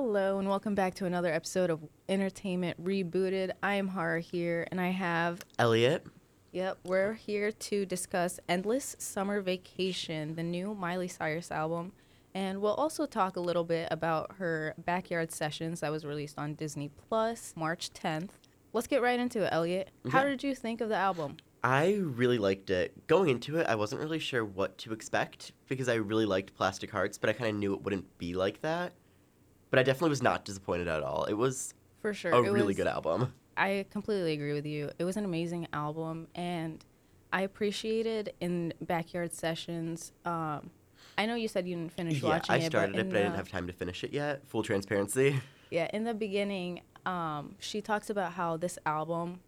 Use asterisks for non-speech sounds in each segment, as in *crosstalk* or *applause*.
Hello, and welcome back to another episode of Entertainment Rebooted. I am Hara here, and I have, Elliot. yep, we're here to discuss Endless Summer Vacation, the new Miley Cyrus album. And we'll also talk a little bit about her Backyard Sessions that was released on Disney Plus March 10th. Let's get right into it, Elliot. Mm-hmm. How Okay. did you think of the album? I really liked it. Going into it, I wasn't really sure what to expect because I really liked Plastic Hearts, but I kind of knew it wouldn't be like that. But I definitely was not disappointed at all. It was For sure. a it really was- good album. I completely agree with you. It was an amazing album, and I appreciated in Backyard Sessions. Um, I know you said you didn't finish Yeah, watching I it, started but it, but I didn't have time to finish it yet. Full transparency. *laughs* Yeah, in the beginning, um, she talks about how this album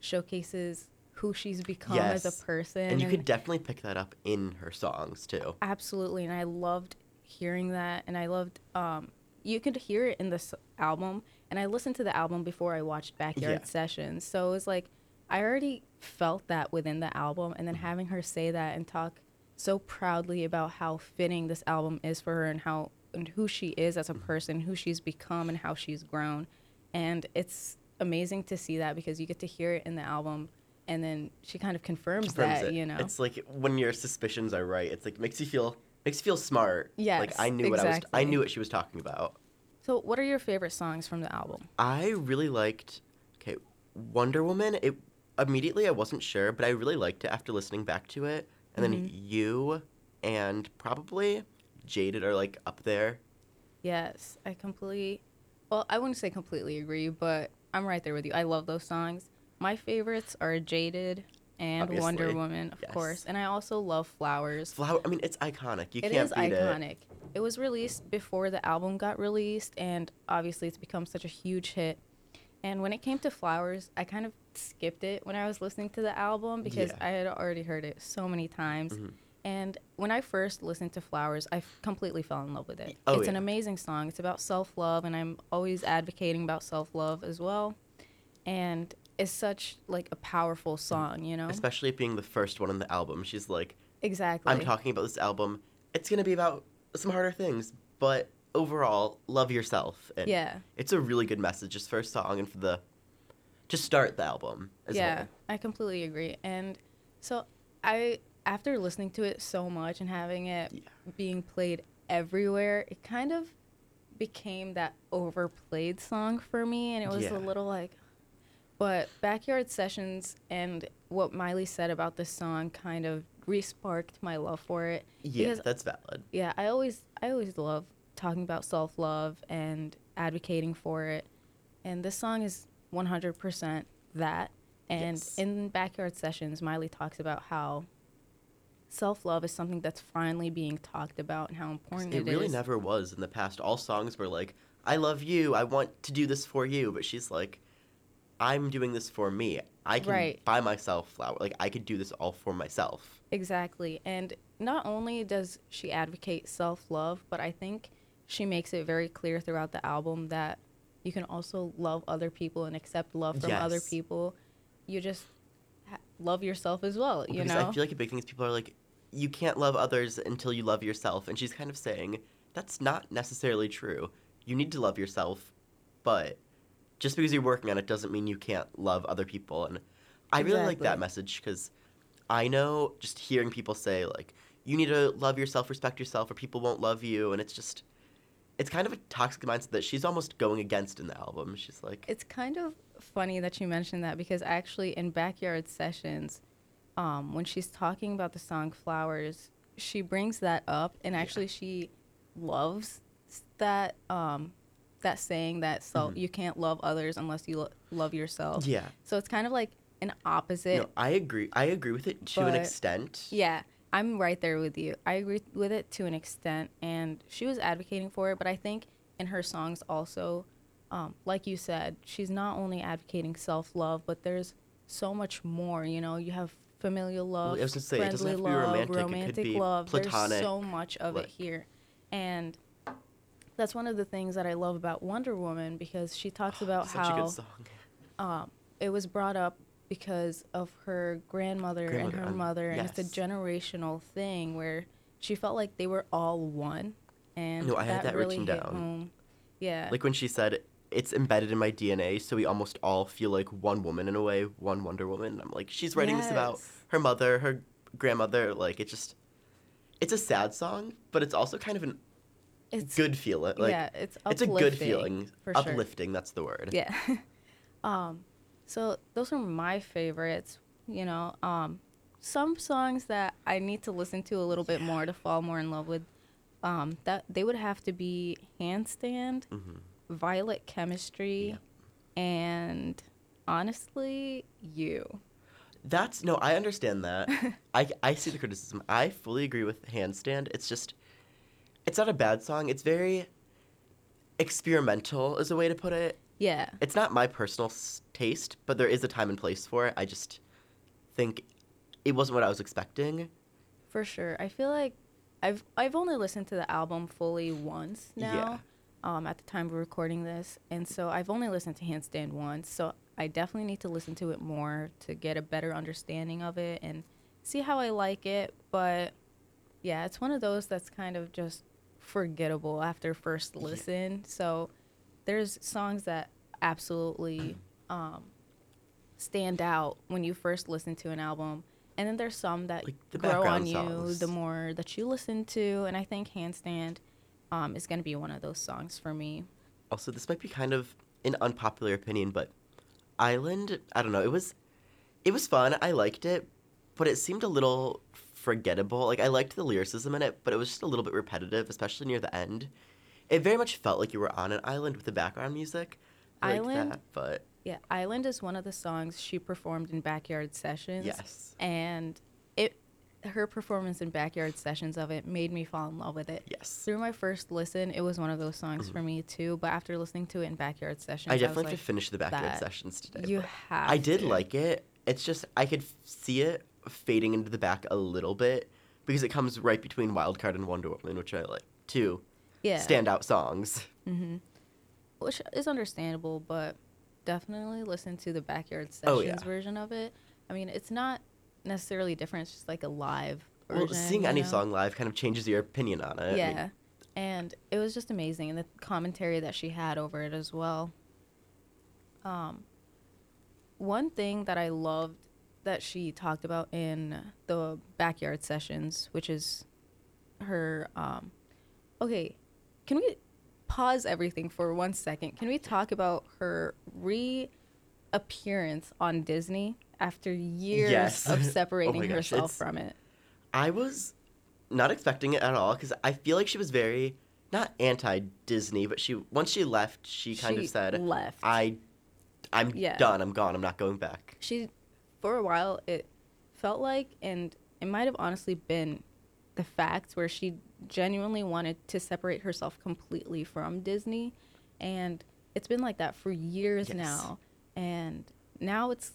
showcases who she's become as a person, And you could definitely pick that up in her songs too. absolutely, and I loved hearing that, and I loved. Um, you could hear it in this album, and I listened to the album before I watched Backyard Yeah. Sessions, so it was like I already felt that within the album, and then mm-hmm. having her say that and talk so proudly about how fitting this album is for her and how and who she is as a mm-hmm. person, who she's become, and how she's grown, and it's amazing to see that because you get to hear it in the album. And then she kind of confirms, Confirms that, it. you know. It's like when your suspicions are right. It's like makes you feel makes you feel smart. Like Yes, I knew what I was I knew what she was talking about. so, what are your favorite songs from the album? I really liked okay, Wonder Woman. It immediately I wasn't sure, but I really liked it after listening back to it. And then Mhm. you and probably Jaded are like up there. Yes, I completely. Well, I wouldn't say completely agree, but I'm right there with you. I love those songs. My favorites are "Jaded" and "Wonder Woman," of yes. course, and I also love "Flowers." Flower I mean it's iconic. You It can't is beat iconic. It. was released before the album got released, and obviously it's become such a huge hit. And when it came to Flowers, I kind of skipped it when I was listening to the album because Yeah. I had already heard it so many times. Mhm. And when I first listened to Flowers, I f- completely fell in love with it. Oh, it's an amazing song. It's about self love, and I'm always advocating about self love as well. And it's such like a powerful mm. song, you know? Especially being the first one on the album. She's like, exactly. I'm talking about this album. It's gonna be about some harder things, but overall, love yourself. And Yeah. It's a really good message just for a song and for the to start the album as yeah, well. I completely agree. And so I, after listening to it so much and having it Yeah. being played everywhere, it kind of became that overplayed song for me, and it was Yeah. a little like. But backyard sessions and what Miley said about this song kind of re-sparked my love for it. Yeah, Because- that's valid. Yeah, I always I always love talking about self-love and advocating for it. And this song is 100% that. And Yes. in backyard sessions, Miley talks about how self-love is something that's finally being talked about and how important it is It really is. never was in the past. All songs were like, I love you. I want to do this for you. But she's like, I'm doing this for me. I can Right. buy myself flower. Like, I could do this all for myself. Exactly. And not only does she advocate self love, but I think she makes it very clear throughout the album that you can also love other people and accept love from other people. You just ha- love yourself as well, you because know? I feel like a big thing is people are like, you can't love others until you love yourself. And she's kind of saying, that's not necessarily true. You need to love yourself, but just because you're working on it doesn't mean you can't love other people. And I really like that message because I know just hearing people say, like, you need to love yourself, respect yourself, or people won't love you. And it's just, it's kind of a toxic mindset that she's almost going against in the album. She's like, It's kind of funny that you mentioned that because actually in backyard sessions, um, when she's talking about the song "Flowers," she brings that up, and Yeah. actually she loves that um, that saying that so Mhm. you can't love others unless you lo- love yourself. yeah. So it's kind of like an opposite. No, I agree. I agree with it to an extent. Yeah, I'm right there with you. I agree with it to an extent, and she was advocating for it. But I think in her songs also, um, like you said, she's not only advocating self love, but there's so much more. You know, you have familial love, I was gonna say, it doesn't friendly have to be love, romantic, it could romantic be love. platonic, There's so much of like- it here, and that's one of the things that I love about Wonder Woman because she talks *sighs* about Such how a good song. um, it was brought up because of her grandmother, Grandmother, and her um, mother, and it's a generational thing where she felt like they were all one, and No, I had that really written down. home. Yeah. Like when she said, "It's embedded in my DNA, so we almost all feel like one woman in a way, one Wonder Woman." And I'm like, she's writing this about her mother, her grandmother. Like it just, it's a sad song, but it's also kind of an it's good feeling. Like yeah, it's it's a good feeling. for sure. Uplifting, that's the word. Yeah. *laughs* um, so those are my favorites. You know, um, some songs that I need to listen to a little bit more to fall more in love with. Um, that they would have to be Handstand, hmm Violet Chemistry, and honestly, you. That's no, I understand that. *laughs* I I see the criticism. I fully agree with Handstand. It's just it's not a bad song. It's very experimental is a way to put it. Yeah. It's not my personal s- taste, but there is a time and place for it. I just think it wasn't what I was expecting. For sure. I feel like I've I've only listened to the album fully once now. Yeah. Um, at the time we're recording this, and so I've only listened to Handstand once. So I definitely need to listen to it more to get a better understanding of it and see how I like it. But yeah, it's one of those that's kind of just forgettable after first listen. So there's songs that absolutely *clears throat* um, stand out when you first listen to an album. And then there's some that Like grow on you songs. the more that you listen to. And I think Handstand um, is going to be one of those songs for me. Also, this might be kind of an unpopular opinion, but Island, I don't know, it was it was fun. I liked it, but it seemed a little forgettable. Like I liked the lyricism in it, but it was just a little bit repetitive, especially near the end. It very much felt like you were on an island with the background music. I Island? that, but Yeah, Island is one of the songs she performed in Backyard Sessions. yes. And it her performance in Backyard Sessions of it made me fall in love with it. Yes. Through my first listen, it was one of those songs for me too. But after listening to it in Backyard Sessions, Mm-hmm. I definitely have like, to finish the backyard sessions today. You have. I did to. like it. It's just I could see it fading into the back a little bit because it comes right between Wildcard and Wonder Woman, which I like. Two yeah, standout songs. hmm which is understandable, but definitely listen to the Backyard Sessions Oh, yeah. version of it. I mean, it's not necessarily different; it's just like a live. Well, seeing any know? song live kind of changes your opinion on it. I yeah, mean, and it was just amazing, and the commentary that she had over it as well. Um, one thing that I loved that she talked about in the backyard sessions, which is her. Um, okay, can we pause everything for one second? Can we talk about her reappearance on Disney after years Yes. of *laughs* Oh separating my gosh, herself from it? I was not expecting it at all because I feel like she was very not anti Disney, but she once she left, she kind She of said, left. "I, I'm Yeah. done. I'm gone. I'm not going back." she for a while it felt like and it might have honestly been the fact where she genuinely wanted to separate herself completely from Disney and it's been like that for years Yes. now and now it's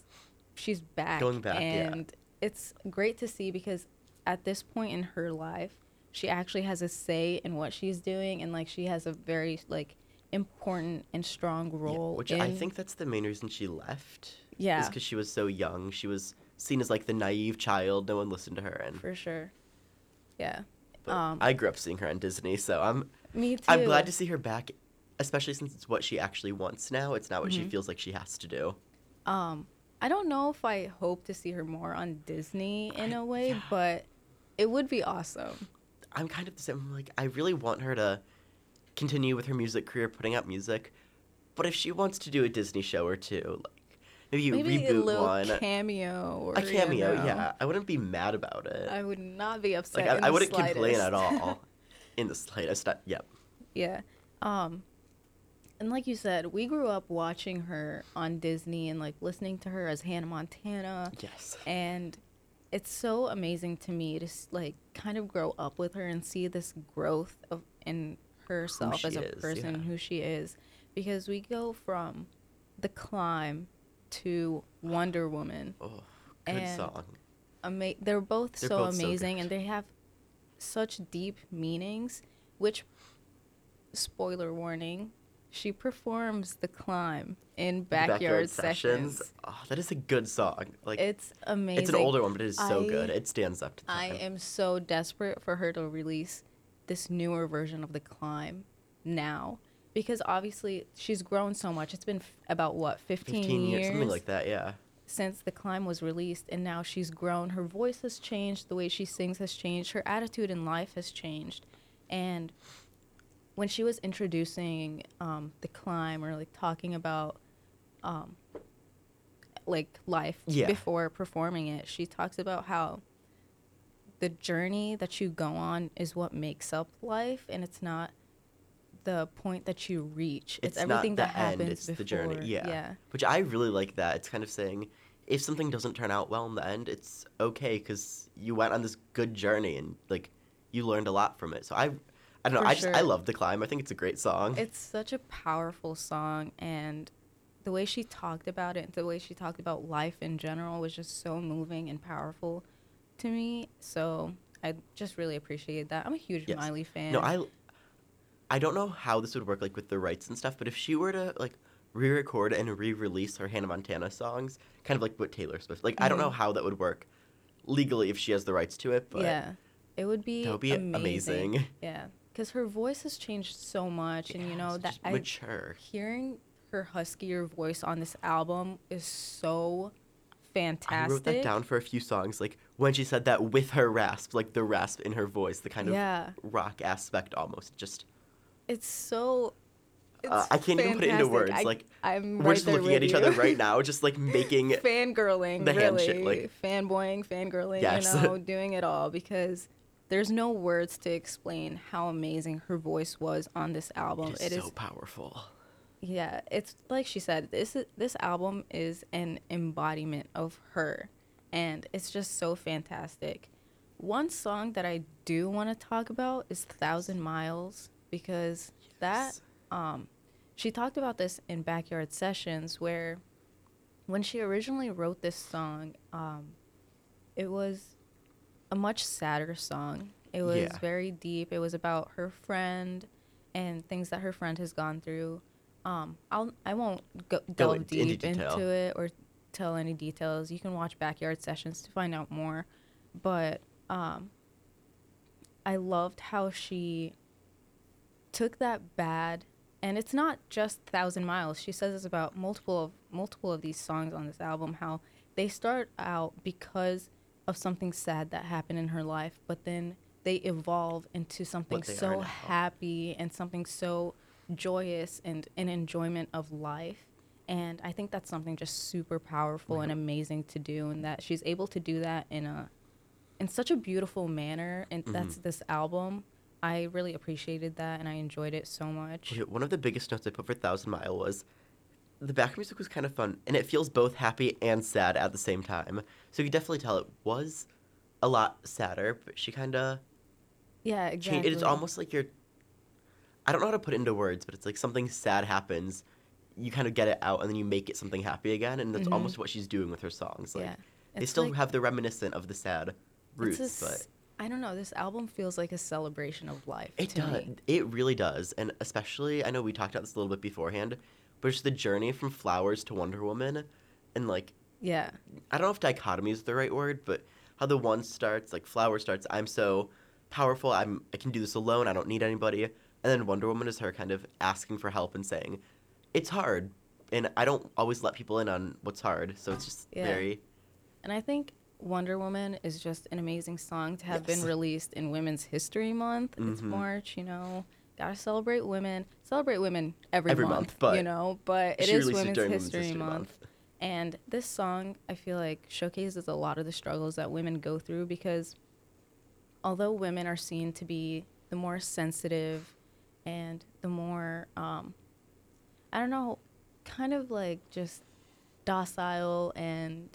she's back Going back, yeah. and it's great to see because at this point in her life she actually has a say in what she's doing and like she has a very like important and strong Yeah, role which I think that's the main reason she left. Yeah. is because she was so young. She was seen as like the naive child. No one listened to her, and for sure yeah um, I grew up seeing her on Disney, so I'm Me too. I'm glad to see her back, especially since it's what she actually wants now. It's not what she Mhm. feels like she has to do. Um, I don't know if I hope to see her more on Disney in I- a way, yeah. but it would be awesome. I'm kind of the same. I'm Like, I really want her to continue with her music career, putting out music. But if she wants to do a Disney show or two, like maybe Maybe a reboot little one, cameo or a cameo, you know, yeah, I wouldn't be mad about it. I would not be upset. like, I, I wouldn't complain slightest. at all, *laughs* in the slightest. Not, yep. Yeah. Um, and like you said, we grew up watching her on Disney and like listening to her as Hannah Montana. Yes. and it's so amazing to me to like kind of grow up with her and see this growth of in herself as a is, person yeah. who she is because we go from the climb to wonder woman Oh, good And- song. Ama- they're both They're so both amazing good. and they have such deep meanings which spoiler warning she performs the climb in The backyard, sessions. Oh, that is a good song. Like it's amazing it's an older one, but it is so I- good. It stands up to I am so desperate for her to release this newer version of the climb now because obviously she's grown so much. It's been f- about what 15, 15 years, years something like that. Yeah. since the climb was released and now she's grown her voice has changed the way she sings has changed her attitude in life has changed and when she was introducing um, the climb or like talking about um, like life Yeah. before performing it she talks about how the journey that you go on is what makes up life and it's not the point that you reach it's, It's, everything not the that happens end, it's before the journey. Yeah. yeah Which I really like that. It's kind of saying if something doesn't turn out well in the end, it's okay because you went on this good journey and like you learned a lot from it. So I, I don't know. For I just I love the climb. I think it's a great song. It's such a powerful song, and the way she talked about it, the way she talked about life in general, was just so moving and powerful to me. So I just really appreciate that. I'm a huge Yes. Miley fan. No, I I don't know how this would work like with the rights and stuff, but if she were to like re-record and re-release her Hannah Montana songs, kind of like what Taylor Swift, like I don't know Mhm. how that would work legally if she has the rights to it, but yeah, it would be that would be amazing. amazing. Yeah, because her voice has changed so much, and you Yeah, know that I mature. hearing her huskier voice on this album is so fantastic. I wrote that down for a few songs, like when she said that with her rasp, like the rasp in her voice, the kind of yeah, rock aspect almost. Just it's so. It's Uh, I can't even put it into words, I- like, I'm we're right just looking at each other right *laughs* now, just like making fangirling, the really, shit, like- fanboying, fangirling, Yes. you know, doing it all because there's no words to explain how amazing her voice was on this album. it is so powerful. yeah, it's like she said, this this album is an embodiment of her, and it's just so fantastic. One song that I do want to talk about is Thousand Miles because that um, she talked about this in backyard sessions where when she originally wrote this song um, it was a much sadder song it was Yeah. very deep it was about her friend and things that her friend has gone through um, I'll, i won't go, delve into deep detail. into it or tell any details. You can watch backyard sessions to find out more. But um, i loved how she took that bad and it's not just thousand miles. She says this about multiple of multiple of these songs on this album how they start out because of something sad that happened in her life but then they evolve into something so happy and something so joyous and an enjoyment of life and i think that's something just super powerful and amazing to do and that she's able to do that in a in such a beautiful manner and mm-hmm. that's this album i really appreciated that and i enjoyed it so much One of the biggest notes I put for Thousand Mile was the back music was kind of fun, and it feels both happy and sad at the same time. So you can definitely tell it was a lot sadder, but she kind of yeah changed. exactly It's almost like you're. I don't know how to put it into words, but it's like something sad happens, you kind of get it out, and then you make it something happy again, and that's Mhm. almost what she's doing with her songs. Like yeah they It's still like- have the reminiscent of the sad roots, it's a but i don't know this album feels like a celebration of life It to does. me. It really does, and especially I know we talked about this a little bit beforehand, but it's the journey from Flowers to Wonder Woman, and like yeah I don't know if dichotomy is the right word, but how the one starts like Flower starts. I'm so powerful. I'm I can do this alone. I don't need anybody. And then Wonder Woman is her kind of asking for help and saying, "It's hard." And I don't always let people in on what's hard, so it's just Yeah. very And I think Wonder Woman is just an amazing song to have Yes. been released in Women's History Month. It's Mhm. March, you know. Gotta celebrate women. Celebrate women every, Every month, month, but you know. But it is released it Women's History, Women's History Month. Month. And this song, I feel like, showcases a lot of the struggles that women go through because although women are seen to be the more sensitive and the more, um, I don't know, kind of like just docile and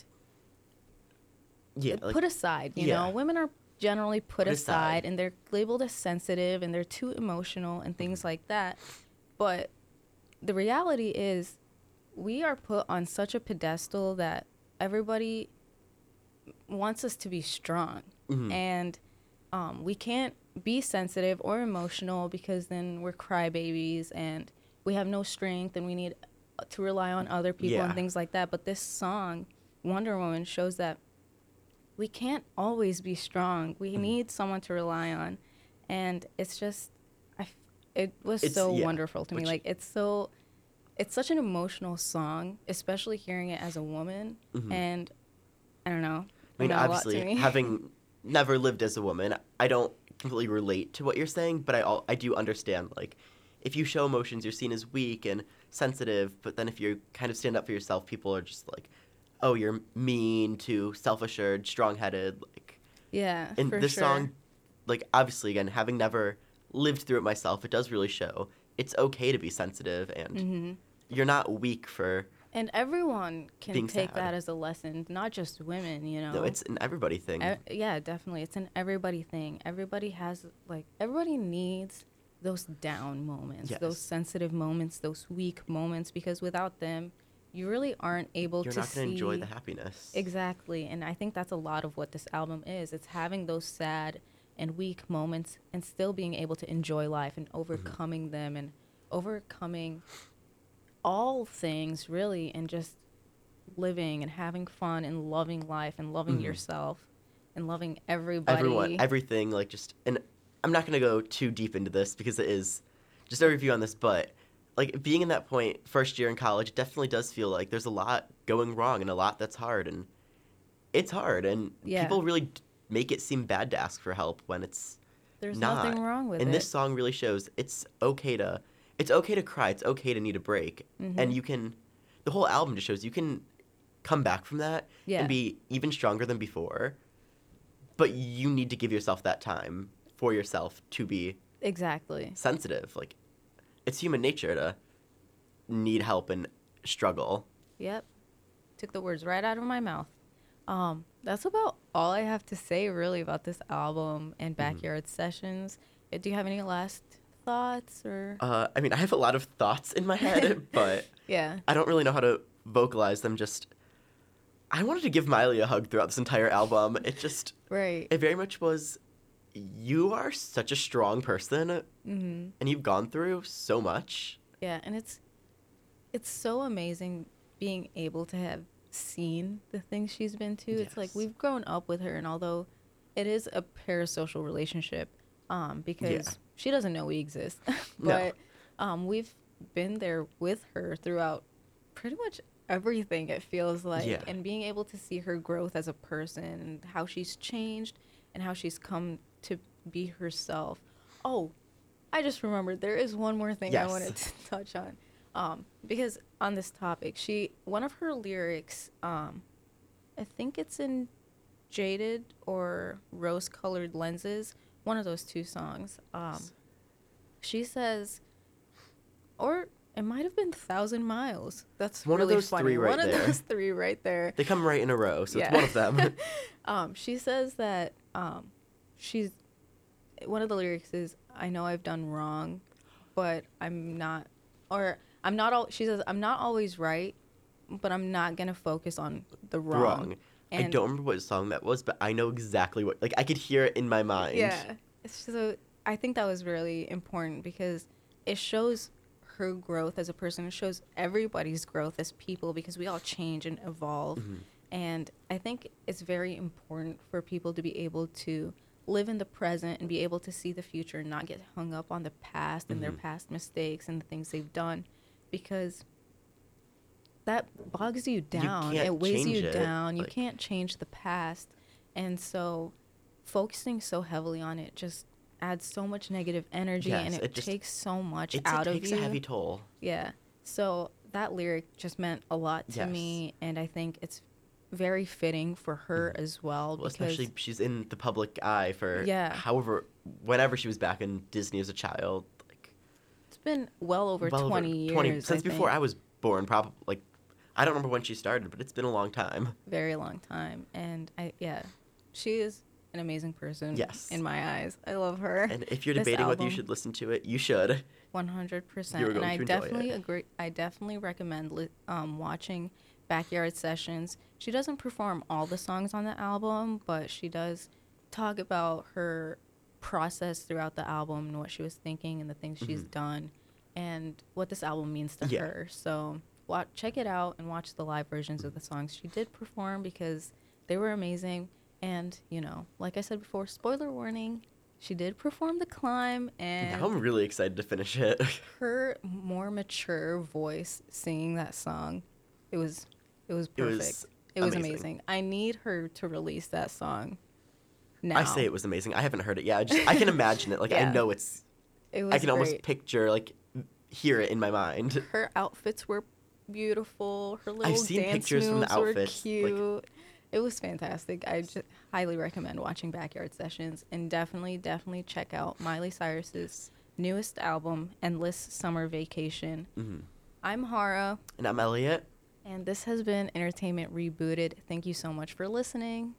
yeah, like put aside. You Yeah. know, women are generally put, Put aside, aside. and they're labeled as sensitive and they're too emotional and things like that. But the reality is, we are put on such a pedestal that everybody wants us to be strong, mhm. and um, we can't be sensitive or emotional because then we're crybabies and we have no strength and we need to rely on other people and things like that. But this song, Wonder Woman, shows that we can't always be strong. We Mhm. need someone to rely on, and it's just, I, it was It's- so yeah, wonderful to me. Like it's so, it's such an emotional song, especially hearing it as a woman. Mhm. And I don't know. I mean, it meant a lot to obviously, me. having *laughs* never lived as a woman, I don't completely relate to what you're saying, but I I do understand like if you show emotions, you're seen as weak and sensitive, but then if you kind of stand up for yourself, people are just like, "Oh, you're mean, too self-assured, strong-headed." Like yeah, for this sure. song, like obviously again, having never lived through it myself, it does really show it's okay to be sensitive and hmm you're not weak for And everyone can take sad. that as a lesson, not just women. You know. no, it's an everybody thing. E- yeah, definitely. It's an everybody thing. Everybody has like everybody needs those down moments, those sensitive moments, those weak moments because without them, you really aren't able you're to not see going to enjoy the happiness. Exactly. And I think that's a lot of what this album is. It's having those sad and weak moments and still being able to enjoy life and overcoming them and overcoming all things really and just living and having fun and loving life and loving Mhm. yourself and loving everybody. everyone, everything, like just, and I'm not gonna go too deep into this because it is just a review on this, but like being in that point, first year in college, it definitely does feel like there's a lot going wrong and a lot that's hard, and it's hard, and Yeah. people really make it seem bad to ask for help when it's There's not. nothing wrong with and it. And this song really shows it's okay to, it's okay to cry, it's okay to need a break, Mhm. and you can, the whole album just shows you can come back from that Yeah. and be even stronger than before. But you need to give yourself that time for yourself to be exactly. sensitive. Like it's human nature to need help and struggle. Yep. Took the words right out of my mouth. Um, that's about all I have to say really about this album and Mm-hmm. backyard sessions. Uh, Do you have any last thoughts or Uh, I mean, I have a lot of thoughts in my head, *laughs* but Yeah. I don't really know how to vocalize them. Just I wanted to give Miley a hug throughout this entire album. It just Right. it very much was you are such a strong person Mhm. and you've gone through so much. Yeah, and it's it's so amazing being able to have seen the things she's been to. It's like we've grown up with her and although it is a parasocial relationship um because she doesn't know we exist. *laughs* No. but um we've been there with her throughout pretty much everything it feels like Yeah. and being able to see her growth as a person and how she's changed and how she's come to be herself. Oh, I just remembered there is one more thing I wanted to *laughs* touch on. Um, because on this topic, she one of her lyrics, um, I think it's in Jaded or Rose Colored Lenses, one of those two songs. Um, she says, or it might have been Thousand Miles. That's One of those funny. three right one there. of those three right there. They come right in a row, so Yeah. it's one of them. *laughs* um, she says that um, she's one of the lyrics is I know I've done wrong, but I'm not, or I'm not all. She says I'm not always right, but I'm not gonna focus on the wrong. Wrong. I don't remember what song that was, but I know exactly what. Like I could hear it in my mind. Yeah. So I think that was really important because it shows her growth as a person. It shows everybody's growth as people because we all change and evolve. Mhm. And I think it's very important for people to be able to live in the present and be able to see the future and not get hung up on the past and their Mhm. past mistakes and the things they've done because that bogs you down. can't it weighs you it, down. You like- can't change the past. And so focusing so heavily on it just adds so much negative energy and Yes, it, it just- takes so much out it of takes you. a heavy toll. Yeah. So that lyric just meant a lot to Yes. me, and I think it's very fitting for her as well, Well, because especially she's in the public eye for Yeah. however, whenever she was back in Disney as a child, like it's been well over well 20 years. 20 since I before. I was born. Probably like I don't remember when she started, but it's been a long time. very long time, and I yeah, she is an amazing person. Yes. in my eyes, I love her. And if you're debating whether you should listen to it, you should. One hundred percent, You're and going I to definitely it. agree. I definitely recommend li- um, watching Backyard Sessions. She doesn't perform all the songs on the album, but she does talk about her process throughout the album and what she was thinking and the things she's Mhm. done, and what this album means to Yeah. her. So, watch, check it out and watch the live versions of the songs she did perform because they were amazing. And you know, like I said before, spoiler warning. she did perform the climb and now I'm really excited to finish it. *laughs* her more mature voice singing that song it was it was It was perfect it was, amazing. amazing. i need her to release that song now I say it was amazing. I haven't heard it yet. I just I can *laughs* imagine it. Like I know it's. it was I can almost picture like hear it in my mind. her outfits were beautiful her little seen dance pictures from the moves were outfits, like- cute it was fantastic i just highly recommend watching backyard sessions and definitely definitely check out miley cyrus's newest album endless summer vacation hmm i'm hara And I'm Elliot. And this has been Entertainment Rebooted. Thank you so much for listening.